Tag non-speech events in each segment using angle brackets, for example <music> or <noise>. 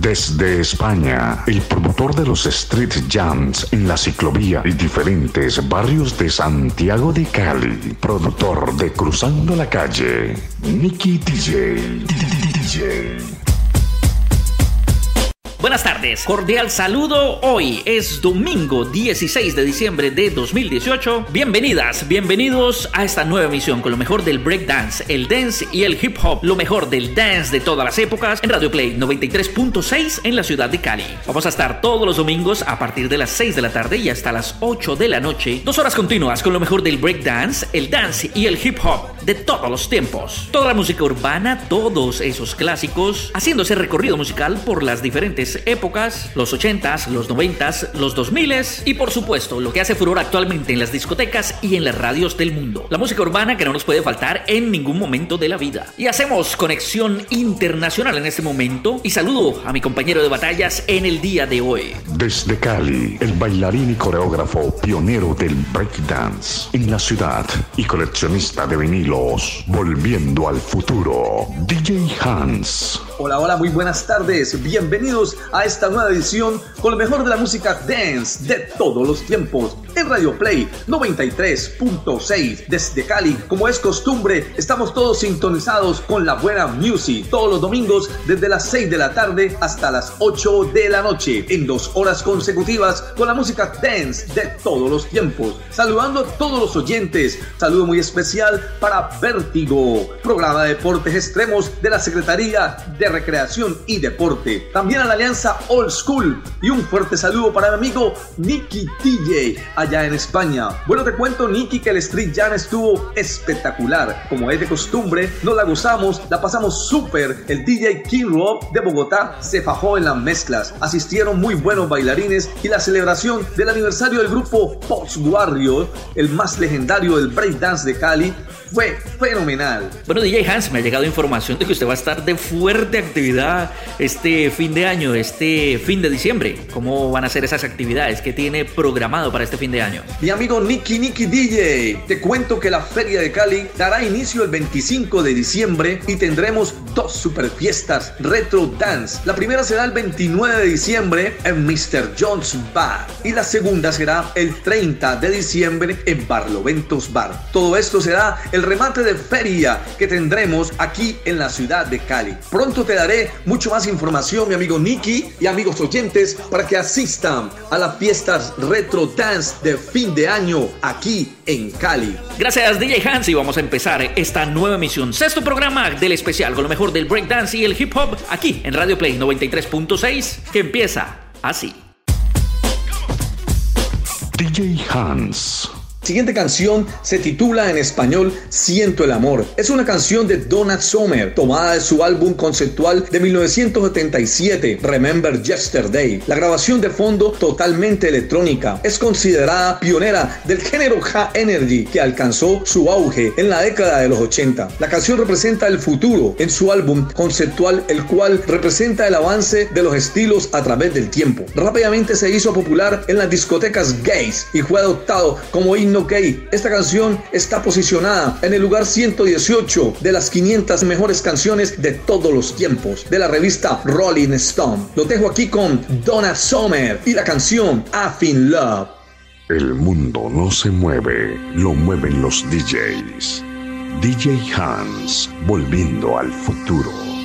Desde España, el promotor de los Street Jams en la ciclovía y diferentes barrios de Santiago de Cali, productor de Cruzando la Calle, Nicky DJ. DJ. Buenas tardes, cordial saludo. Hoy es domingo 16 de diciembre de 2018. Bienvenidas, bienvenidos a esta nueva emisión con lo mejor del breakdance, el dance y el hip hop, lo mejor del dance de todas las épocas en Radio Play 93.6 en la ciudad de Cali. Vamos a estar todos los domingos a partir de las 6 de la tarde y hasta las 8 de la noche. Dos horas continuas con lo mejor del breakdance, el dance y el hip hop de todos los tiempos. Toda la música urbana, todos esos clásicos, haciendo ese recorrido musical por las diferentes épocas, los 80s, los 90s, los 2000s y por supuesto lo que hace furor actualmente en las discotecas y en las radios del mundo. La música urbana que no nos puede faltar en ningún momento de la vida. Y hacemos conexión internacional en este momento y saludo a mi compañero de batallas en el día de hoy. Desde Cali, el bailarín y coreógrafo pionero del breakdance en la ciudad y coleccionista de vinilos, volviendo al futuro, DJ Hans. Hola, hola, muy buenas tardes. Bienvenidos a esta nueva edición con lo mejor de la música dance de todos los tiempos en Radio Play 93.6 desde Cali. Como es costumbre, estamos todos sintonizados con la buena music todos los domingos desde las 6 de la tarde hasta las 8 de la noche en dos horas consecutivas con la música dance de todos los tiempos. Saludando a todos los oyentes, saludo muy especial para Vértigo, programa de deportes extremos de la Secretaría de recreación y deporte. También a la alianza Old School y un fuerte saludo para mi amigo Nicky TJ allá en España. Bueno, te cuento Nicky que el Street Jam estuvo espectacular. Como es de costumbre, nos la gozamos, la pasamos súper. El DJ King Rob de Bogotá se fajó en las mezclas. Asistieron muy buenos bailarines y la celebración del aniversario del grupo Post Warrior, el más legendario del breakdance de Cali, fue fenomenal. Bueno, DJ Hans, me ha llegado información de que usted va a estar de fuerte actividad este fin de año, este fin de diciembre. ¿Cómo van a ser esas actividades? ¿Qué tiene programado para este fin de año? Mi amigo Nicky Nicky DJ, te cuento que la Feria de Cali dará inicio el 25 de diciembre y tendremos dos super fiestas retro dance. La primera será el 29 de diciembre en Mr. Jones Bar y la segunda será el 30 de diciembre en Barloventos Bar. Todo esto será el remate de feria que tendremos aquí en la ciudad de Cali. Pronto te daré mucho más información, mi amigo Nicky y amigos oyentes, para que asistan a las fiestas retro dance de fin de año aquí en Cali. Gracias DJ Hans y vamos a empezar esta nueva emisión, sexto programa del especial con lo mejor del breakdance y el hip hop aquí en Radio Play 93.6 que empieza así. DJ Hans. Siguiente canción se titula en español Siento el amor. Es una canción de Donna Summer, tomada de su álbum conceptual de 1977, Remember Yesterday. La grabación de fondo totalmente electrónica. Es considerada pionera del género Ha-Energy que alcanzó su auge en la década de los 80. La canción representa el futuro en su álbum conceptual, el cual representa el avance de los estilos a través del tiempo. Rápidamente se hizo popular en las discotecas gays y fue adoptado como himno gay. Esta canción está posicionada en el lugar 118 de las 500 mejores canciones de todos los tiempos de la revista Rolling Stone. Lo dejo aquí con Donna Summer y la canción Feel Love. El mundo no se mueve, lo mueven los DJs. DJ Hans, volviendo al futuro.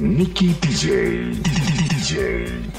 Nicky DJ.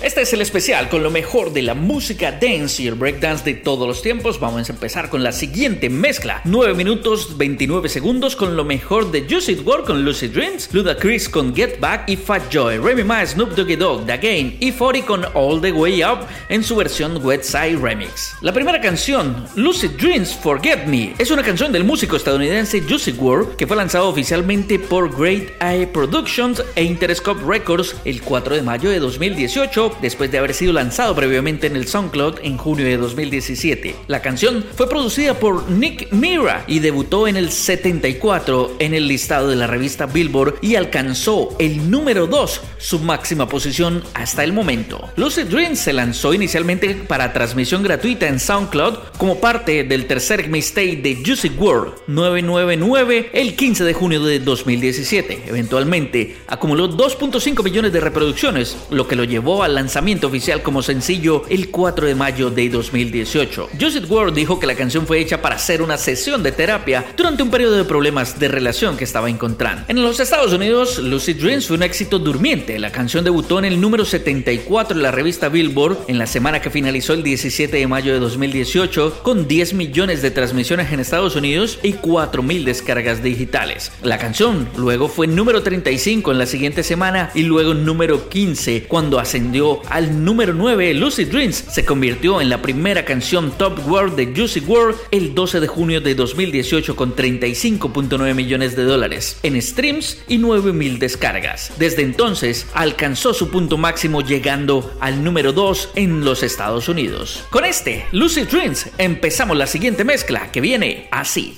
Este es el especial con lo mejor de la música dance y el breakdance de todos los tiempos. Vamos a empezar con la siguiente mezcla: 9 minutos 29 segundos con lo mejor de Juicy WRLD con Lucy Dreams, Ludacris con Get Back y Fat Joy, Remy Ma, Snoop Doggy Dogg, The Game y 40 con All the Way Up en su versión Wet Side Remix. La primera canción, Lucy Dreams Forget Me, es una canción del músico estadounidense Juicy WRLD que fue lanzado oficialmente por Great Eye Productions e Interscope Records el 4 de mayo de 2018, después de haber sido lanzado previamente en el SoundCloud en junio de 2017. La canción fue producida por Nick Mira y debutó en el 74 en el listado de la revista Billboard y alcanzó el número 2, su máxima posición hasta el momento. Lucid Dreams se lanzó inicialmente para transmisión gratuita en SoundCloud como parte del tercer mixtape de Juicy World 999 el 15 de junio de 2017. Eventualmente acumuló 2.5 millones de reproducciones, lo que lo llevó al lanzamiento oficial como sencillo el 4 de mayo de 2018. Joseph Ward dijo que la canción fue hecha para hacer una sesión de terapia durante un periodo de problemas de relación que estaba encontrando. En los Estados Unidos, Lucid Dreams fue un éxito durmiente. La canción debutó en el número 74 de la revista Billboard en la semana que finalizó el 17 de mayo de 2018 con 10 millones de transmisiones en Estados Unidos y 4 mil descargas digitales. La canción luego fue número 35 en la siguiente semana y luego número 15 cuando ascendió al número 9, Lucy Dreams se convirtió en la primera canción Top World de Juicy World el 12 de junio de 2018 con 35.9 millones de dólares en streams y 9.000 descargas. Desde entonces alcanzó su punto máximo llegando al número 2 en los Estados Unidos. Con este, Lucy Dreams, empezamos la siguiente mezcla que viene así.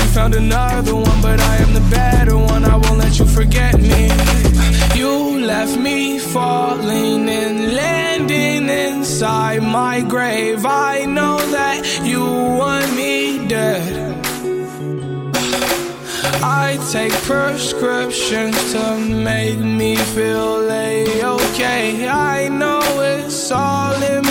found another one, but I am the better one. I won't let you forget me. You left me falling and landing inside my grave. I know that you want me dead. I take prescriptions to make me feel a okay. I know it's all in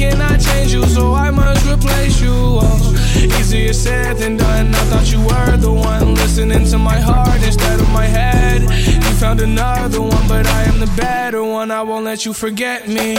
cannot change you, so I must replace you. Oh, easier said than done. I thought you were the one listening to my heart instead of my head. You found another one, but I am the better one. I won't let you forget me.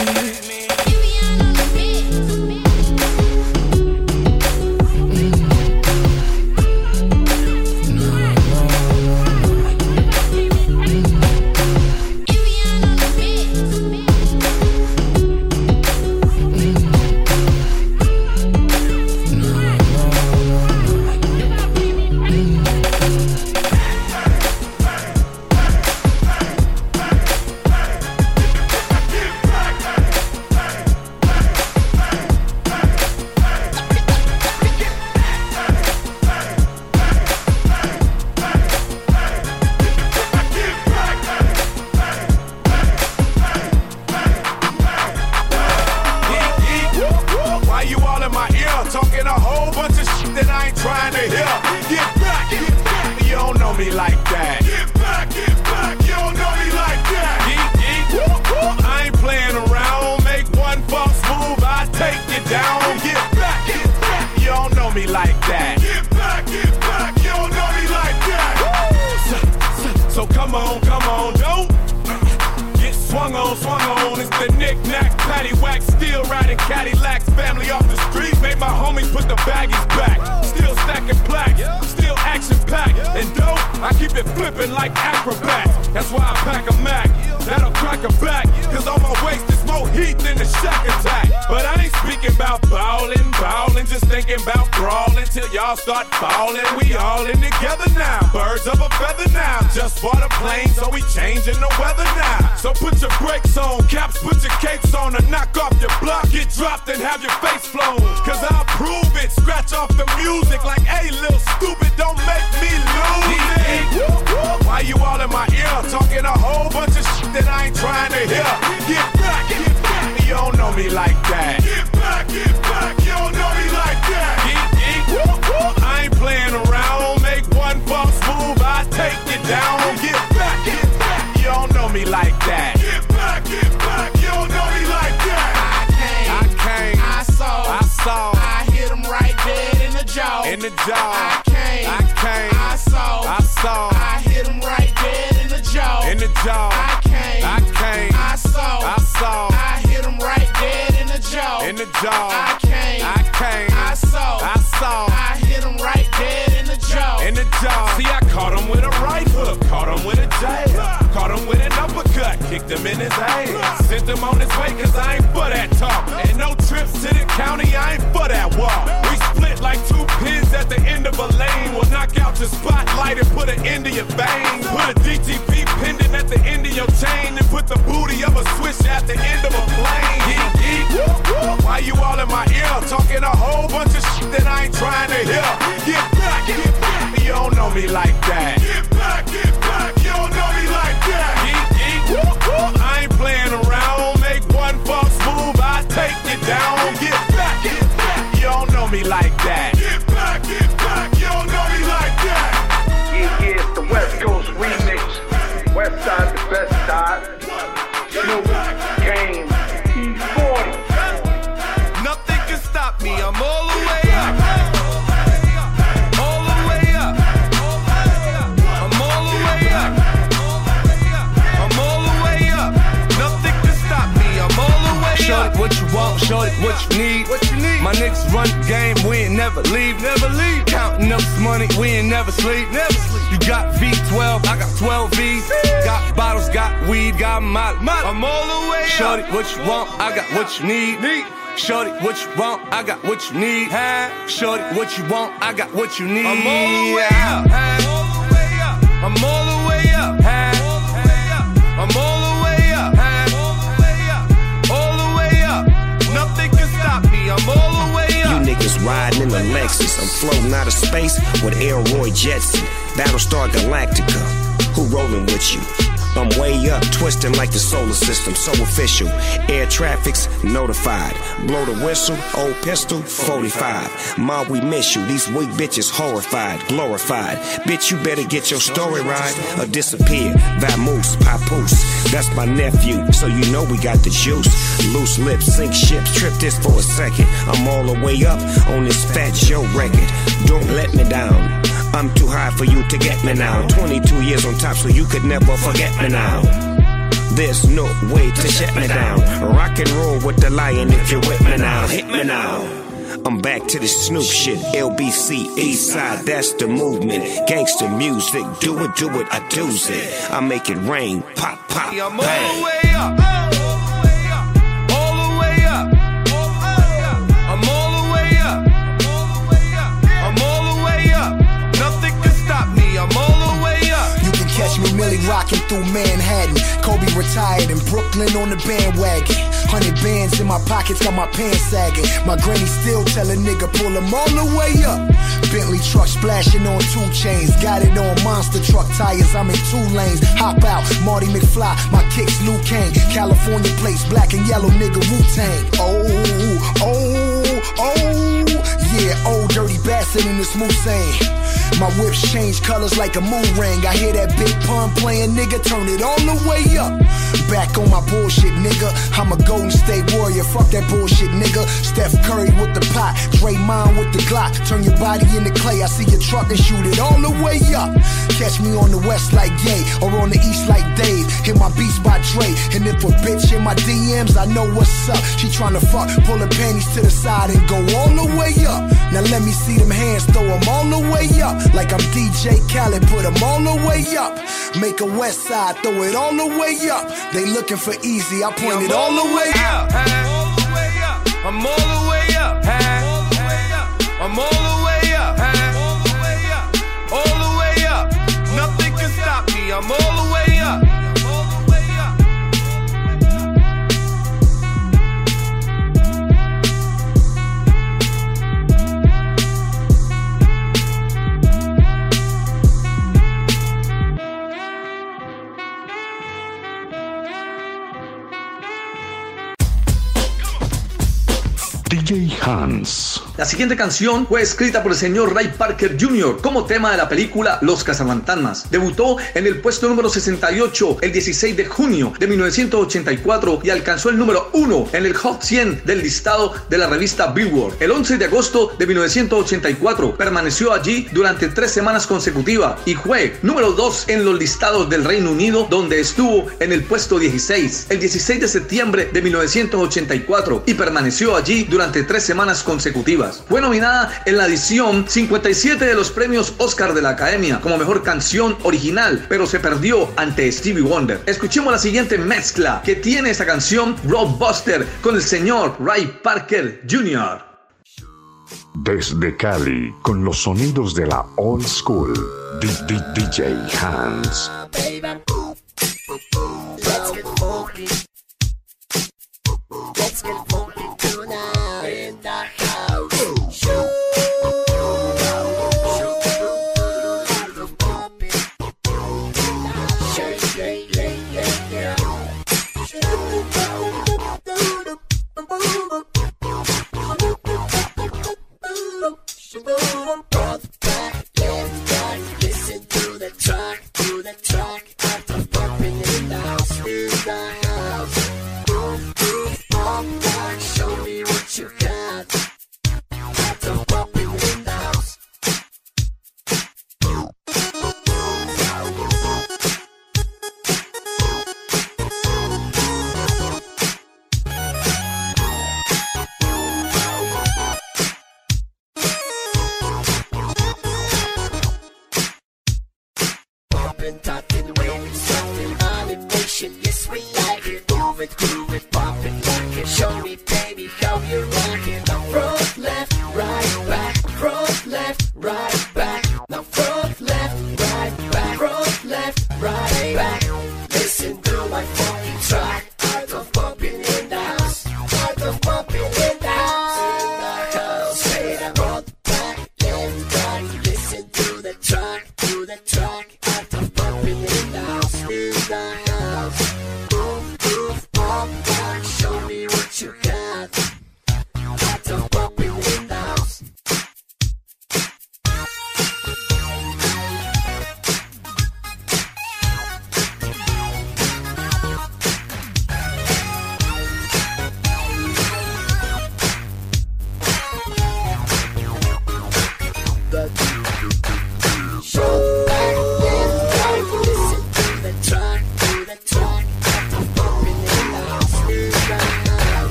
Jaw. in the jaw. I came, I came, I saw, I saw, I hit him right dead in the jaw. in the jaw. I came, I came, I saw, I saw, I hit him right dead in the jaw. in the jaw. See, I caught him with a right hook, caught him with a jab, caught him with an uppercut, kicked him in his ass. Sent him on his way, cause I ain't for that talk. And no trips to the county, I ain't for that walk. We split like two pins at the end of a lane. We'll knock out your spotlight and put an end to your veins. Put a DTP your chain and put the booty of a switch at the end of a plane. Geek, geek. Why you all in my ear talking a whole bunch of shit that I ain't trying to hear? Get back, get back. You don't know me like need. What you need? My niggas run the game, we ain't never leave, never leave. Counting up this money, we ain't never sleep, never sleep. You got V12, I got 12 V's. Got bottles, got weed, got my, my. I'm all the way up. it what you want, I got what you need. Need. Shorty, what you want? I got what you need. Shorty, what you want? I got what you need. I'm all the way up. I'm all the way up. I'm all Lexus. I'm floating out of space with Elroy Jetson. Battlestar Galactica. Who rolling with you? I'm way up, twisting like the solar system, so official. Air traffic's notified. Blow the whistle, old pistol, 45. Ma, we miss you. These weak bitches horrified, glorified. Bitch, you better get your story right or disappear. Vamoose, papoose. That's my nephew, so you know we got the juice. Loose lips, sink ships, trip this for a second. I'm all the way up on this fat Joe record. Don't let me down. I'm too high for you to get me now. 22 years on top, so you could never forget me now. There's no way to shut me down. Rock and roll with the lion if you're with me now. Hit me now. I'm back to the Snoop shit. LBC, East Side, that's the movement. Gangster music, do it, do it, I do it. I make it rain, pop, pop, bang. I'm all the way up. Rocking through Manhattan. Kobe retired in Brooklyn on the bandwagon. Hundred bands in my pockets, got my pants sagging. My granny still tell a nigga pull him all the way up. Bentley truck splashing on two chains. Got it on monster truck tires. I'm in two lanes. Hop out, Marty McFly. My kicks Luke Kane. California plates, black and yellow nigga Wu Tang. Oh, oh, oh, Yeah, old dirty bastard in the smooth saying. My whips change colors like a moon ring. I hear that big pun playing, nigga, turn it all the way up. Back on my bullshit, nigga. I'm a Golden State Warrior. Fuck that bullshit, nigga. Steph Curry with the pot, Draymond with the Glock. Turn your body into clay. I see your truck and shoot it all the way up. Catch me on the west like Ye, or on the east like Dave. Hit my beats by Dre. And if a bitch in my DMs, I know what's up. She tryna fuck, pull her panties to the side and go all the way up. Now let me see them hands, throw them all the way up. Like I'm DJ Khaled, put them all the way up. Make a west side, throw it all the way up. They looking for easy, I point it all the way up. I'm all the way up. I'm all the way up. I'm all the way up. Hanz. La siguiente canción fue escrita por el señor Ray Parker Jr. como tema de la película Los Cazafantasmas. Debutó en el puesto número 68 el 16 de junio de 1984 y alcanzó el número 1 en el Hot 100 del listado de la revista Billboard. El 11 de agosto de 1984 permaneció allí durante tres semanas consecutivas y fue número 2 en los listados del Reino Unido donde estuvo en el puesto 16 el 16 de septiembre de 1984 y permaneció allí durante tres semanas consecutivas. Fue nominada en la edición 57 de los premios Oscar de la Academia como mejor canción original, pero se perdió ante Stevie Wonder. Escuchemos la siguiente mezcla que tiene esta canción Rob Buster con el señor Ray Parker Jr. Desde Cali, con los sonidos de la old school, DJ Hans.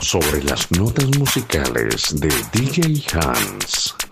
Sobre las notas musicales de DJ Hans.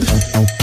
Tinder.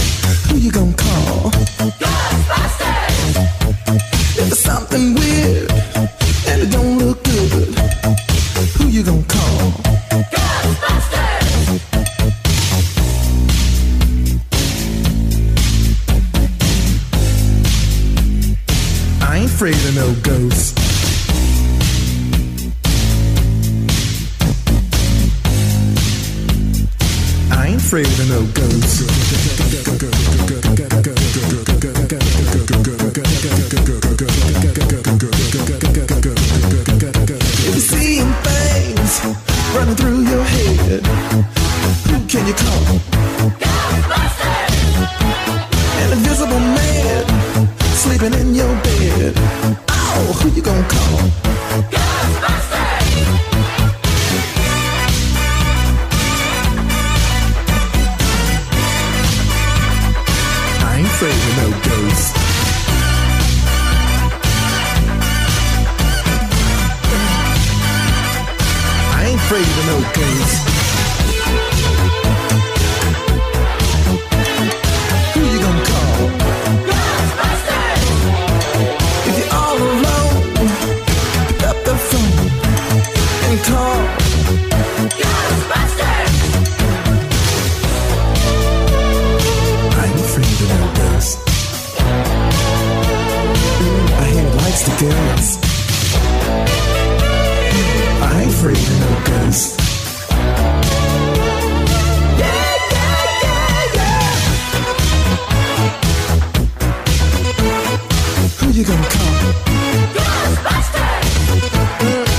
Ghostbusters!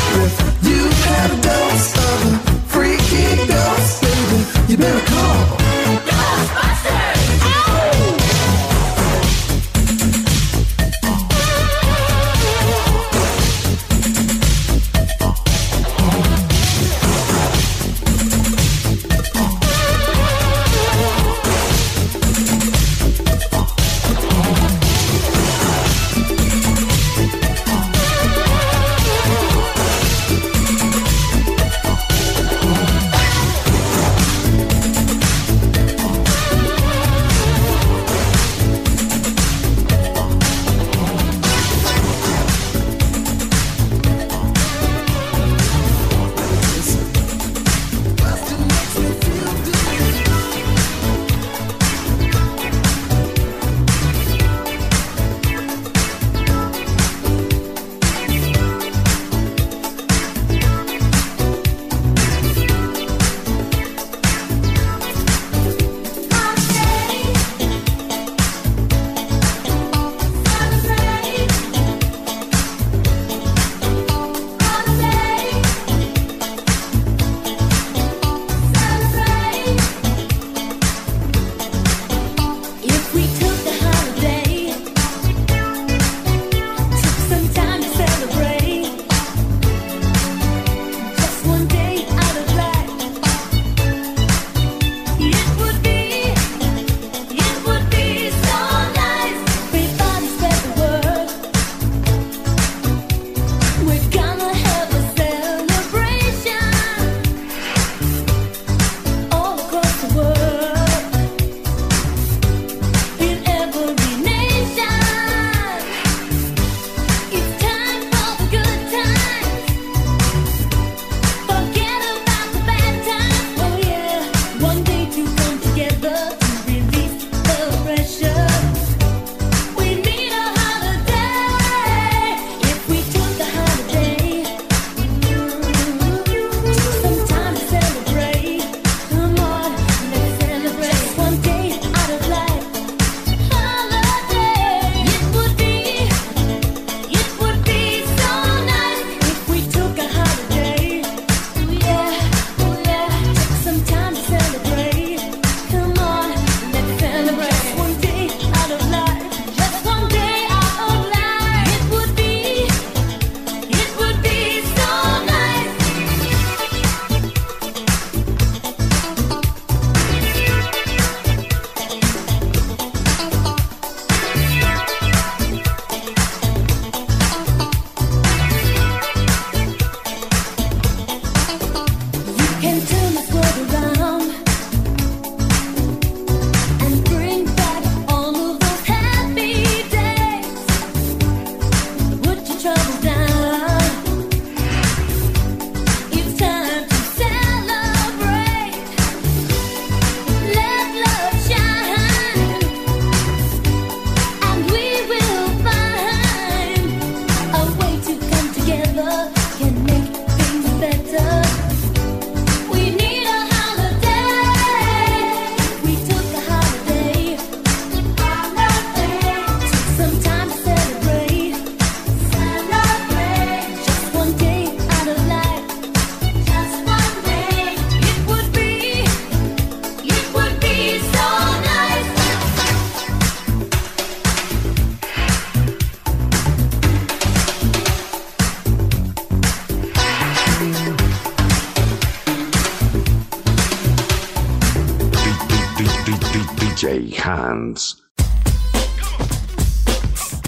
DJ Hanz.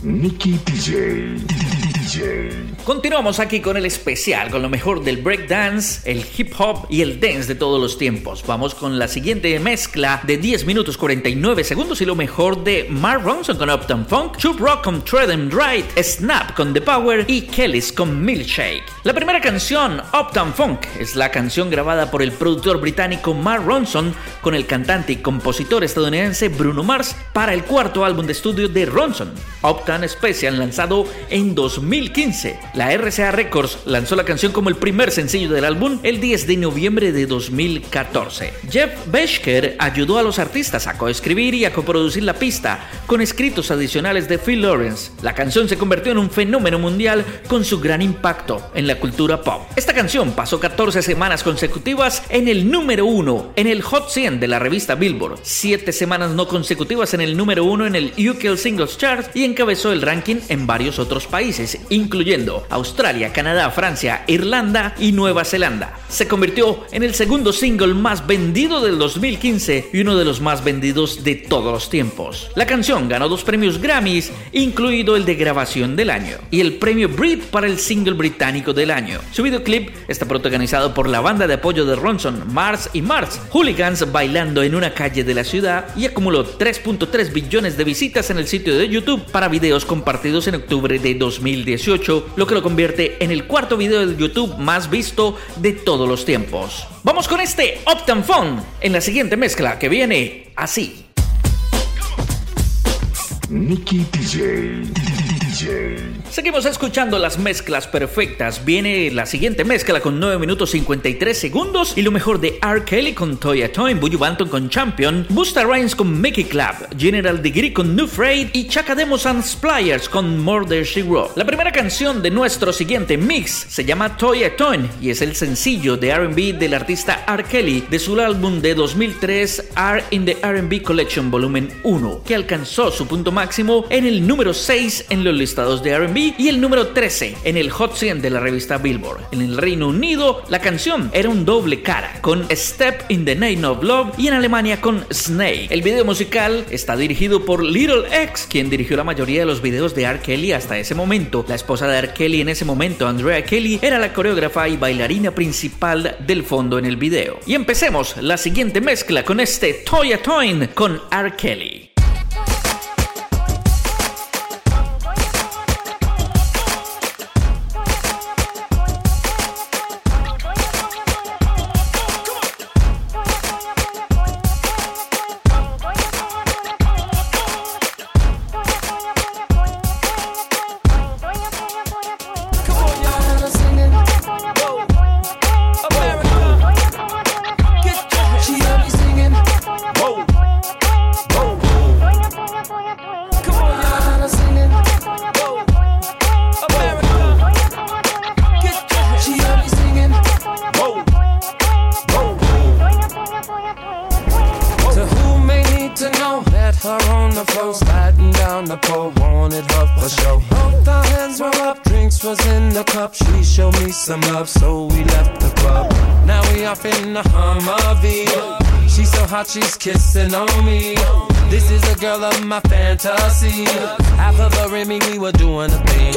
Niky DJ. Continuamos aquí con el especial, con lo mejor del breakdance, el hip hop y el dance de todos los tiempos. Vamos con la siguiente mezcla de 10 minutos 49 segundos y lo mejor de Mark Ronson con Uptown Funk, Chubb Rock con Tread and Right, Snap con The Power y Kellys con Milkshake. La primera canción, Uptown Funk, es la canción grabada por el productor británico Mark Ronson con el cantante y compositor estadounidense Bruno Mars para el cuarto álbum de estudio de Ronson, Uptown Special, lanzado en 2015. La RCA Records lanzó la canción como el primer sencillo del álbum el 10 de noviembre de 2014. Jeff Beschker ayudó a los artistas a coescribir y a coproducir la pista con escritos adicionales de Phil Lawrence. La canción se convirtió en un fenómeno mundial con su gran impacto en la cultura pop. Esta canción pasó 14 semanas consecutivas en el número 1 en el Hot 100 de la revista Billboard, 7 semanas no consecutivas en el número 1 en el UK Singles Chart y encabezó el ranking en varios otros países, incluyendo Australia, Canadá, Francia, Irlanda y Nueva Zelanda. Se convirtió en el segundo single más vendido del 2015 y uno de los más vendidos de todos los tiempos. La canción ganó dos premios Grammys, incluido el de grabación del año y el premio Brit para el single británico del año. Su videoclip está protagonizado por la banda de apoyo de Ronson, Mars y Mars, hooligans bailando en una calle de la ciudad y acumuló 3.3 billones de visitas en el sitio de YouTube para videos compartidos en octubre de 2018, lo que lo convierte en el cuarto video de YouTube más visto de todos los tiempos. Vamos con este Optan Fun en la siguiente mezcla que viene así. DJ. Seguimos escuchando las mezclas perfectas. Viene la siguiente mezcla con 9 minutos 53 segundos y lo mejor de R. Kelly con Toya Toyn, Buju Banton con Champion, Busta Rhymes con Mickey Club, General Degree con New Freight y Chaka Demos and Spliers con Murder She Wrote. La primera canción de nuestro siguiente mix se llama Toya Toyn y es el sencillo de R&B del artista R. Kelly de su álbum de 2003 R in the R&B Collection Volumen 1, que alcanzó su punto máximo en el número 6 en los listados de R&B y el número 13 en el Hot 100 de la revista Billboard. En el Reino Unido, la canción era un doble cara con Step in the Name of Love y en Alemania con Snake. El video musical está dirigido por Little X, quien dirigió la mayoría de los videos de R. Kelly hasta ese momento. La esposa de R. Kelly en ese momento, Andrea Kelly, era la coreógrafa y bailarina principal del fondo en el video. Y empecemos la siguiente mezcla con este Toya Toyn con R. Kelly. Some love, so we left the club. Now we off in the Humvee. She's so hot, she's kissing on me. This is the girl of my fantasy. Half of her and me, we were doing a thing.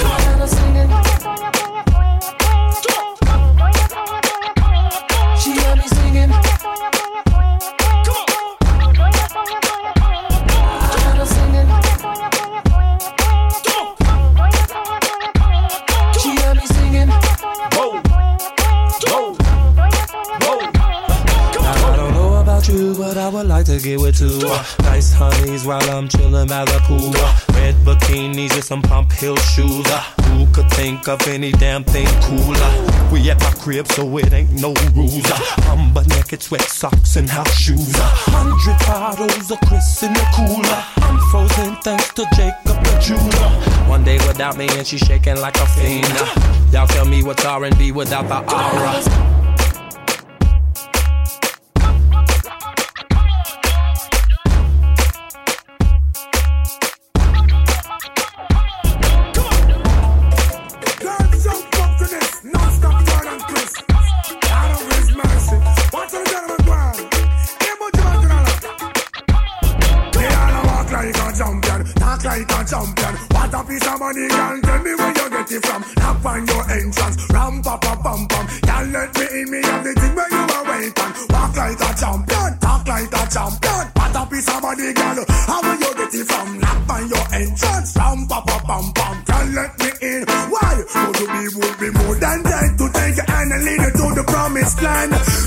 Get with two uh, nice honeys while I'm chilling by the pool. Uh, red bikinis and some pump heel shoes. Uh, who could think of any damn thing cooler? We at my crib, so it ain't no rules. I'm but naked, sweat socks and house shoes. Uh, hundred bottles of Chris in the cooler. I'm frozen thanks to Jacob the jeweler. One day without me and she shaking like a fiend. Y'all tell me what's R&B without the aura. It from? Knock on your entrance. Ram pa pa pam pam. Can't let me in me have the thing where you are waiting. Walk like a champion, talk like a champion. What a piece of body, girl. How will you get it from? Knock on your entrance. Ram pa pa pam pam. Can't let me in. Why? Would you be would be more than dead to take hand and lead you to the promised land?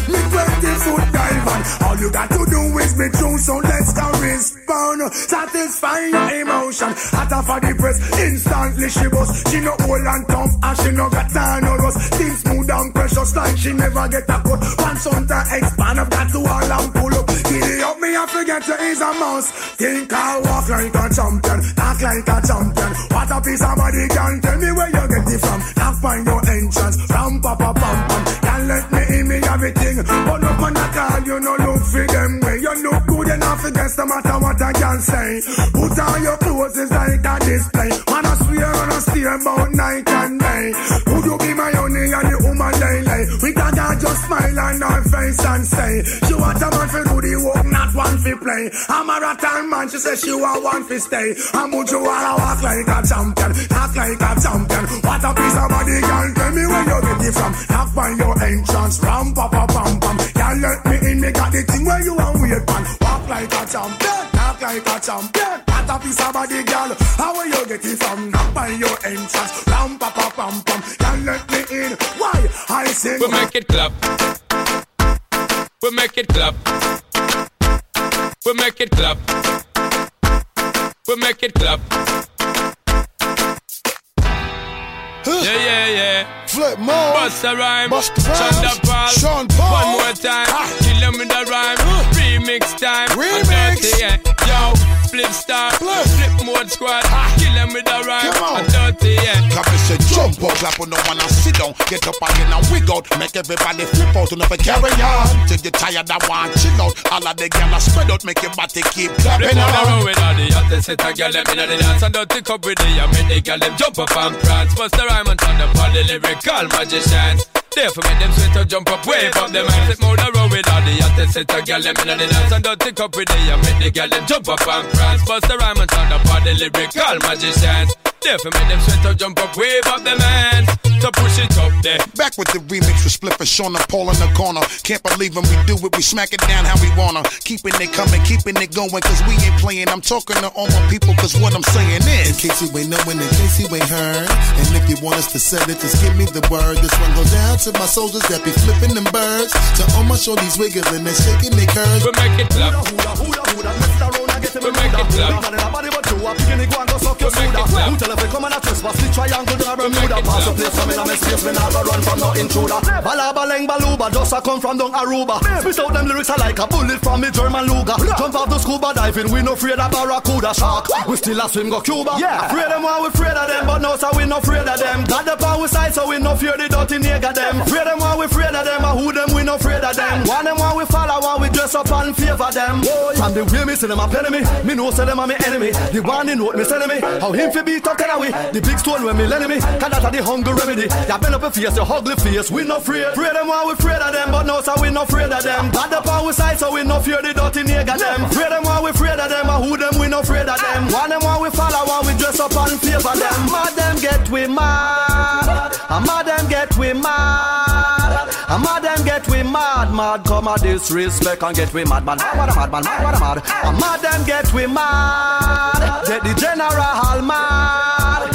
All you got to do is be true. So let's go respond. Satisfy your emotion. Hotter for the press. Instantly she bust. She no old and tough and she no got time no rust. Skin smooth and precious like she never get a cut. Pants on to expand up got to all and pull up. Giddy up me I forget to is a mouse. Think I walk like a champion. Talk like a champion. What a piece of body can tell me where you get it from. Can't find your entrance. Ram pa pa pam pam. Can't let me in me everything. But up on the call you no look for them way. You look good enough against no matter what I can say. Put on your clothes is like a display. Man I swear on a steer about night and day. Would you be my honey and the woman lay lay? We can smile on her face and say She want a man for do the work, not one for play. I'm a rattan man, she say she want one for stay. And would you wanna walk like a champion, talk like a champion? What a piece of body, girl, tell me where you get it from. Knock by your entrance, ram pa pa pam pam. Can't let me in, me got the thing where you want wait man. Walk like a champion, talk like a champion. What a piece of body, girl, how will you get it from? Knock by your entrance, ram pa pa pam pam. Can't let me in, why? I sing. We make it clap. We make it clap. We make it clap. We make it clap. Yeah, yeah, yeah. Flip mode. Bust a rhyme. Bust the rhymes. Sean Paul. Sean Paul. One more time. Kill them with a rhyme. Remix time. Remix. Dirty, yeah. Yo, flip star. Flip mode squad. Ah. Kill them with a rhyme. Come on. Dirty, yeah. Clap and say jump up, clap on no one and sit down. Get up again and wig out. Make everybody flip out and never carry on. Till you tired that one chill out. All of the gyal are spread out, make your body keep Flip clapping on the on. road with all the set a girl them inna the dance and dirty cup with the yam make the girl them jump up and prance. Bust the rhyme and turn up all the lyrical magicians. Therefore make them sweat to jump up, wave up them hands. Flip more the road with all the hottest set a girl them inna the dance and dirty cup with the yam make the girl them jump up and prance. Bust the rhyme and turn up all the lyrical magicians. Therefore make them sweat to jump up, wave up them hands. To push it up there. Back with the remix with Spliff and Sean and Paul in the corner. Can't believe when we do it, we smack it down how we wanna. Keeping it coming, keeping it going, cause we ain't playing. I'm talking to all my people, cause what I'm saying is. In case you ain't knowing, in case you ain't heard. And if you want us to set it, just give me the word. This one goes down to my soldiers that be flipping them birds. To all my shorties wiggling and shaking their curves. We make it clap. We make it clap. Who tell if they come and a trespass? The triangle to a Bermuda Pass the place from in a mess space Me not go run from no intruder. Balaba leng baluba Just a come from down Aruba. Spit out them lyrics are like a bullet from me German Luger. Jump off the scuba diving We no afraid of Barracuda shark We still a swim go Cuba. Yeah. Afraid them while we afraid of them? But no so we no afraid of them. Got the power side so we no fear the dirty nigga them. Afraid them while we afraid of them? And who them we no afraid of them? Want them while we follow While we dress up and favor them? From the way me see them a penny me. Me know say them a me enemy. The one in note me sending me. How him fi beat up tell away The big stone when me lend me. Cause that the hunger remedy. Ya bend up a face, your ugly face. We no afraid. Afraid them while we afraid of them But no so we no afraid of them. Got the power side so we no fear the dirty nigga them. Afraid them while we afraid of them And who them we no afraid of them? Want them while we follow While we dress up and favor them. Mad them get we mad. And mad them get we mad And mad them get we mad Mad. Come a disrespect and get we mad man. Mad mad mad mad mad mad. And mad them get we mad. Get the general all mad.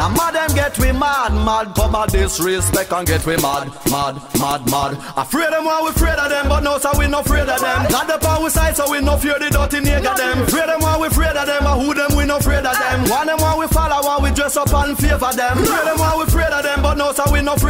And mad them get we mad Mad. Come a disrespect and get we mad Mad mad mad. Afraid them while we afraid of them But no so we no afraid of them. Got the power side so we no fear the dirty nigga them. Afraid them while we afraid of them And who them we no afraid of them. Want them while we follow While we dress up and favor them. Afraid them while we afraid of them But no so we no afraid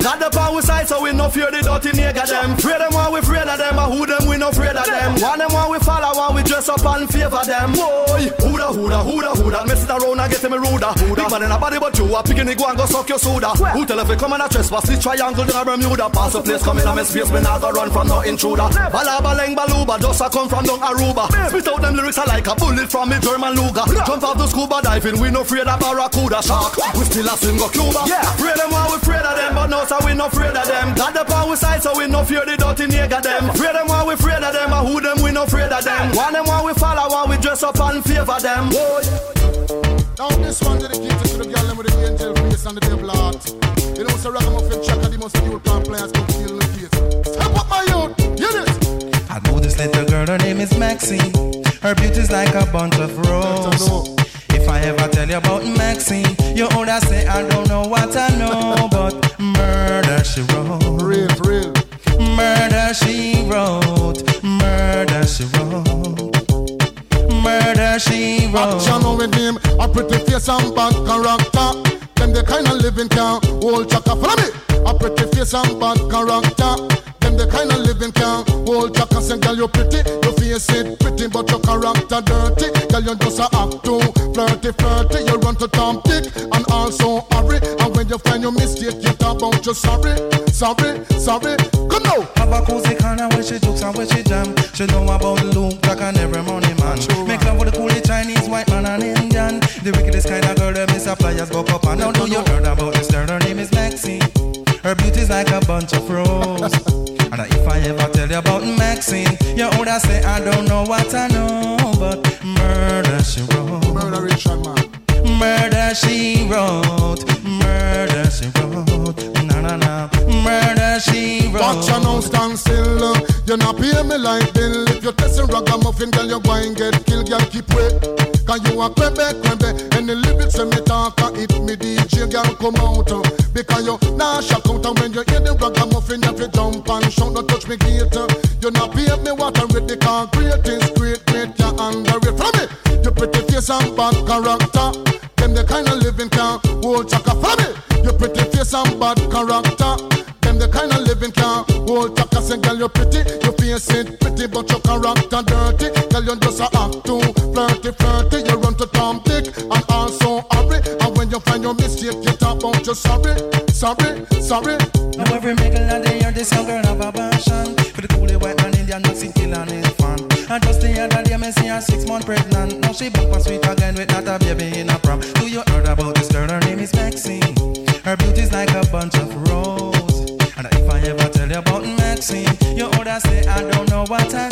Got the power side so we no fear the dirty nigga them. Afraid them while we afraid of them And who them we no afraid of them. One them while we follow While we dress up and favor them. Boy, who da who da who da who da Mess it around and get me ruder Big man in a body but you a picking go and go suck your soda. Who tell if you come and a trespass? The triangle in a Bermuda. Pass the place come in a mess space. Me not go run from no intruder. Balaba leng baluba. Just a come from down Aruba. Spit out them lyrics are like a bullet from me German Luger. Jump off the scuba diving We no afraid of Barracuda shark. We still a go Cuba. Yeah. Afraid them while we afraid of them But no so we no afraid of them. Got the power side so we no fear the dirty nigga them. Afraid them while we afraid of them And who them we no afraid of them. Want them while we follow While we dress up and favor them Boy. Now this one dedicated to the girl with the angel face and the devil heart. You know, so ragamuffin check the most youth can players come feel the case. Step up my youth, hear this. I know this little girl, her name is Maxine. Her beauty's like a bunch of roses. If I ever tell you about Maxine, you older say I don't know what I know, <laughs> but murder she wrote. Real, real. Murder she wrote. Murder she wrote. Murder she wrote. Action with him, a pretty face and bad character. Them the kind of living can hold chaka. Follow me. A pretty face and bad character. The kind of living can hold chaka. Say, girl, you pretty, your face it pretty, but your character dirty. Girl, you just a act too flirty, flirty. You run to Tom Dick and also hurry. And when you find your mistake, you talk about you sorry, sorry, sorry. Come now. Have a cozy corner where she jokes and where she jam. She know about Luke Black and every money man. Make love with the coolest Chinese, white man and Indian. The wickedest kind of girl that miss flyers go up and now do you heard about this girl? Her name is Maxine. Her beauty's like a bunch of roses. <laughs> and if I ever tell you about Maxine, you older say I don't know what I know, but murder she wrote. Murder Richard man. Murder she wrote. Murder she wrote. Na na na. Murder she wrote. Watch you now stand still. uh, You not pay me like bill. If you testing ragamuffin, girl, you going get killed. Girl, keep wait. Cause you a crebe, crebe. And the lyrics when me talk, uh, it me DJ, girl, come out. uh, Because you nah shock out. And when you and bad character. Them the kind of living can hold chaka. Follow me. You pretty face and bad character. Them the kind of living can hold chaka. Say, girl, you're pretty, you face it pretty, but your character dirty. Girl, you just a act too flirty, flirty. You run to Tom Dick and also hurry. And when you find your mistake, you talk about you sorry, sorry, sorry. Now every middle of the year, this young girl six pregnant. Now she back and sweet again with not a baby in a prom Do you heard about this girl? Her name is Maxine. Her beauty's like a bunch of roses. And if I ever tell you about Maxine You older say I don't know what I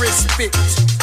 respect.